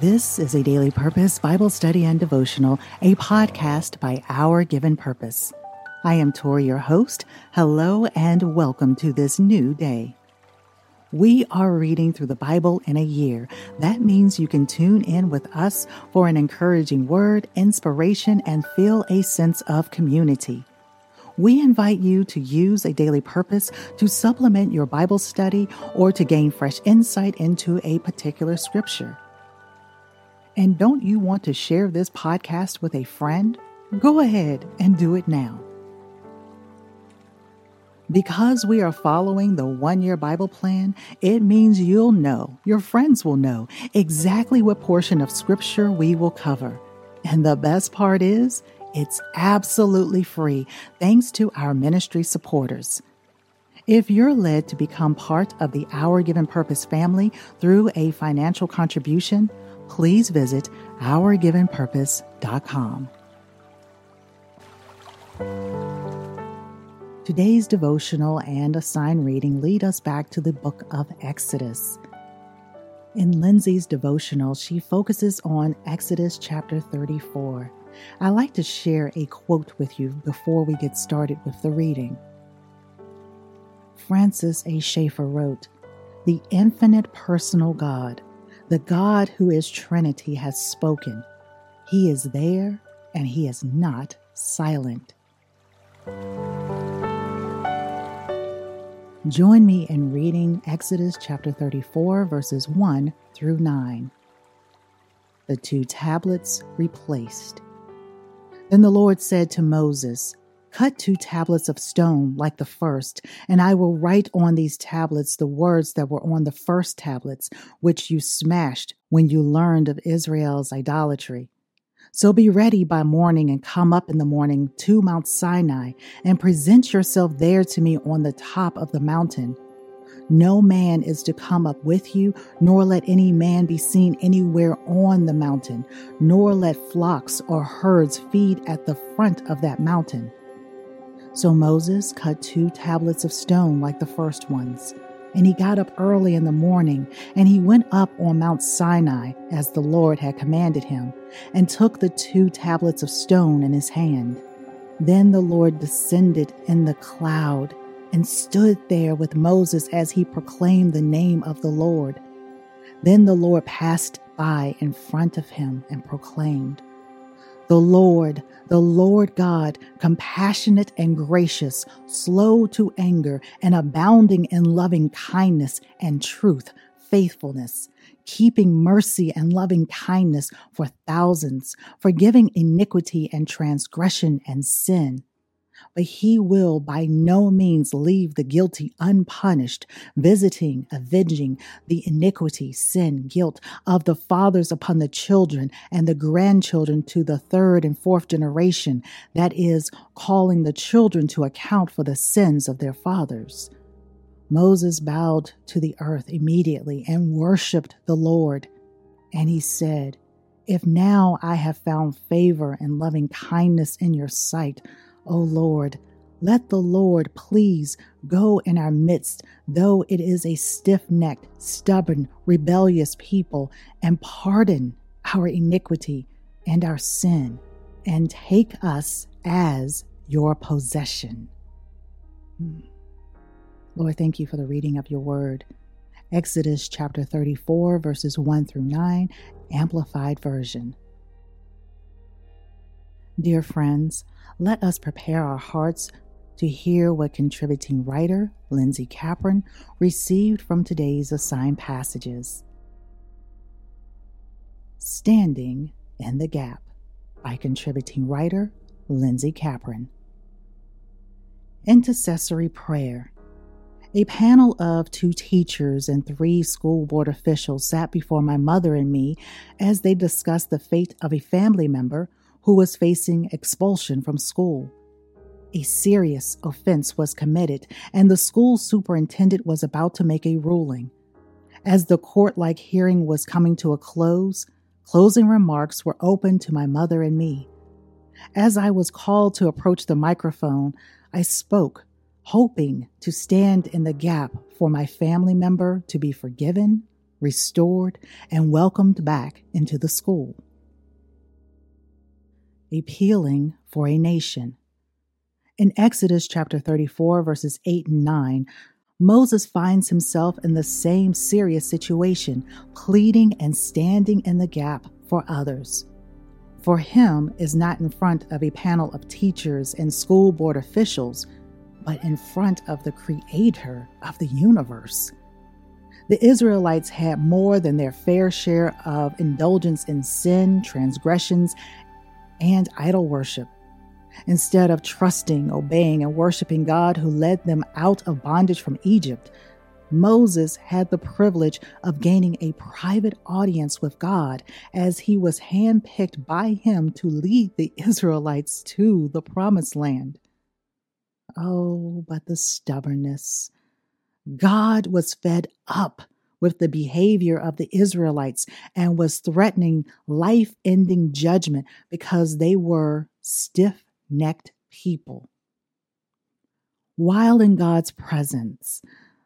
This is a daily purpose Bible study and devotional, a podcast by Our Given Purpose. I am Torrie, your host. Hello and welcome to this new day. We are reading through the Bible in a year. That means you can tune in with us for an encouraging word, inspiration, and feel a sense of community. We invite you to use a daily purpose to supplement your Bible study or to gain fresh insight into a particular scripture. And don't you want to share this podcast with a friend? Go ahead and do it now. Because we are following the one year Bible plan, it means you'll know, your friends will know, exactly what portion of Scripture we will cover. And the best part is, it's absolutely free thanks to our ministry supporters. If you're led to become part of the Our Given Purpose family through a financial contribution, please visit ourgivenpurpose.com. Today's devotional and assigned reading lead us back to the book of Exodus. In Lindsey's devotional, she focuses on Exodus chapter 34. I like to share a quote with you before we get started with the reading. Francis A. Schaeffer wrote, The infinite personal God the God who is Trinity has spoken. He is there and he is not silent. Join me in reading Exodus chapter 34, verses 1 through 9. The two tablets replaced. Then the Lord said to Moses, Cut two tablets of stone like the first, and I will write on these tablets the words that were on the first tablets, which you smashed when you learned of Israel's idolatry. So be ready by morning and come up in the morning to Mount Sinai and present yourself there to me on the top of the mountain. No man is to come up with you, nor let any man be seen anywhere on the mountain, nor let flocks or herds feed at the front of that mountain. So Moses cut two tablets of stone like the first ones. And he got up early in the morning, and he went up on Mount Sinai, as the Lord had commanded him, and took the two tablets of stone in his hand. Then the Lord descended in the cloud and stood there with Moses as he proclaimed the name of the Lord. Then the Lord passed by in front of him and proclaimed, the Lord, the Lord God, compassionate and gracious, slow to anger, and abounding in loving kindness and truth, faithfulness, keeping mercy and loving kindness for thousands, forgiving iniquity and transgression and sin but he will by no means leave the guilty unpunished, visiting, avenging the iniquity, sin, guilt of the fathers upon the children and the grandchildren to the third and fourth generation, that is, calling the children to account for the sins of their fathers. Moses bowed to the earth immediately and worshiped the Lord. And he said, If now I have found favor and loving kindness in your sight, O Lord, let the Lord please go in our midst, though it is a stiff necked, stubborn, rebellious people, and pardon our iniquity and our sin, and take us as your possession. Hmm. Lord, thank you for the reading of your word. Exodus chapter 34, verses 1 through 9, Amplified Version. Dear friends, let us prepare our hearts to hear what contributing writer Lindsey Capron received from today's assigned passages. Standing in the Gap by contributing writer Lindsey Capron. Intercessory Prayer. A panel of two teachers and three school board officials sat before my mother and me as they discussed the fate of a family member who was facing expulsion from school. A serious offense was committed, and the school superintendent was about to make a ruling. As the court like hearing was coming to a close, closing remarks were open to my mother and me. As I was called to approach the microphone, I spoke, hoping to stand in the gap for my family member to be forgiven, restored, and welcomed back into the school. Appealing for a nation. In Exodus chapter 34, verses 8 and 9, Moses finds himself in the same serious situation, pleading and standing in the gap for others. For him is not in front of a panel of teachers and school board officials, but in front of the creator of the universe. The Israelites had more than their fair share of indulgence in sin, transgressions, and idol worship. Instead of trusting, obeying, and worshiping God who led them out of bondage from Egypt, Moses had the privilege of gaining a private audience with God as he was handpicked by him to lead the Israelites to the promised land. Oh, but the stubbornness. God was fed up with the behavior of the Israelites and was threatening life ending judgment because they were stiff necked people. While in God's presence,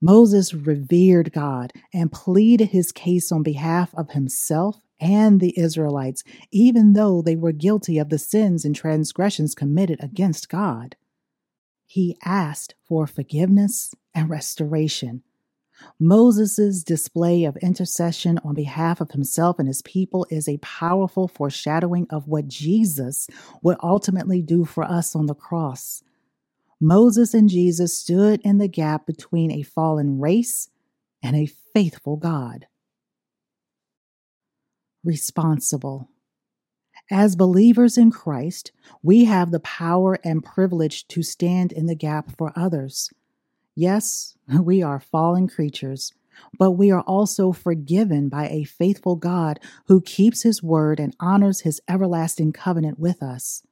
Moses revered God and pleaded his case on behalf of himself and the Israelites, even though they were guilty of the sins and transgressions committed against God. He asked for forgiveness and restoration Moses' display of intercession on behalf of himself and his people is a powerful foreshadowing of what Jesus would ultimately do for us on the cross. Moses and Jesus stood in the gap between a fallen race and a faithful God. Responsible. As believers in Christ, we have the power and privilege to stand in the gap for others. Yes, we are fallen creatures, but we are also forgiven by a faithful God who keeps his word and honors his everlasting covenant with us.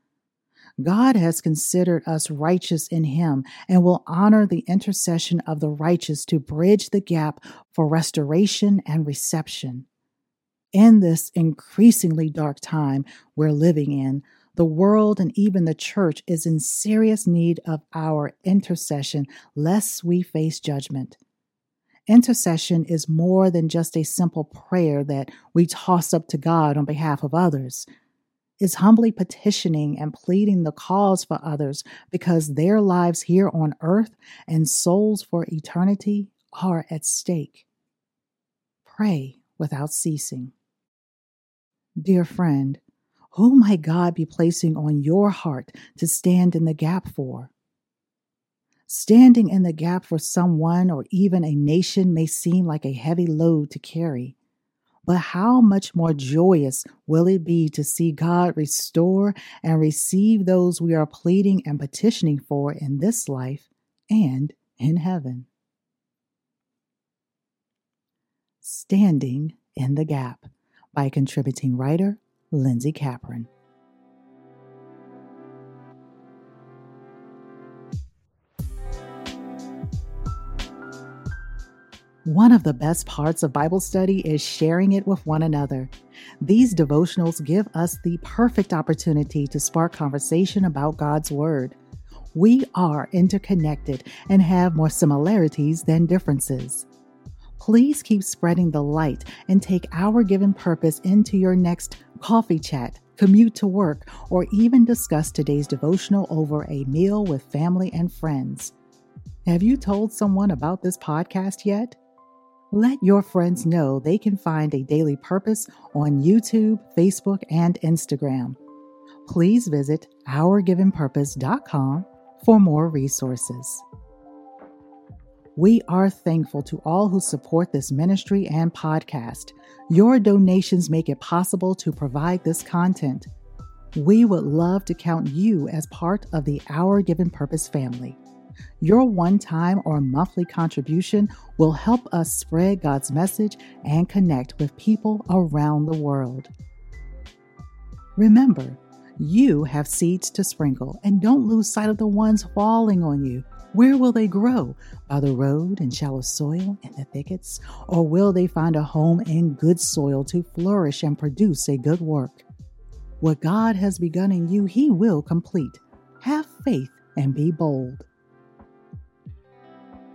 God has considered us righteous in him and will honor the intercession of the righteous to bridge the gap for restoration and reception. In this increasingly dark time we're living in, the world and even the church is in serious need of our intercession lest we face judgment. Intercession is more than just a simple prayer that we toss up to God on behalf of others. It's humbly petitioning and pleading the cause for others because their lives here on earth and souls for eternity are at stake. Pray without ceasing. Dear friend, who might God be placing on your heart to stand in the gap for? Standing in the gap for someone or even a nation may seem like a heavy load to carry. But how much more joyous will it be to see God restore and receive those we are pleading and petitioning for in this life and in heaven? Standing in the Gap by contributing writer Lindsey Capron. One of the best parts of Bible study is sharing it with one another. These devotionals give us the perfect opportunity to spark conversation about God's Word. We are interconnected and have more similarities than differences. Please keep spreading the light and take our given purpose into your next coffee chat, commute to work, or even discuss today's devotional over a meal with family and friends. Have you told someone about this podcast yet? Let your friends know they can find a daily purpose on YouTube, Facebook, and Instagram. Please visit ourgivenpurpose.com for more resources. We are thankful to all who support this ministry and podcast. Your donations make it possible to provide this content. We would love to count you as part of the Our Given Purpose family. Your one time or monthly contribution will help us spread God's message and connect with people around the world. Remember, you have seeds to sprinkle, and don't lose sight of the ones falling on you. Where will they grow? By the road and shallow soil in the thickets? Or will they find a home in good soil to flourish and produce a good work? What God has begun in you, He will complete. Have faith and be bold.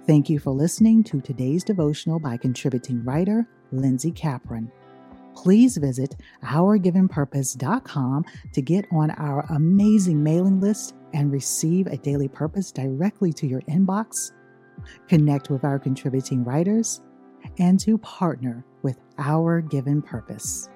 Thank you for listening to today's devotional by contributing writer Lindsey Capron. Please visit ourgivenpurpose.com to get on our amazing mailing list and receive a daily purpose directly to your inbox, connect with our contributing writers, and to partner with Our Given Purpose.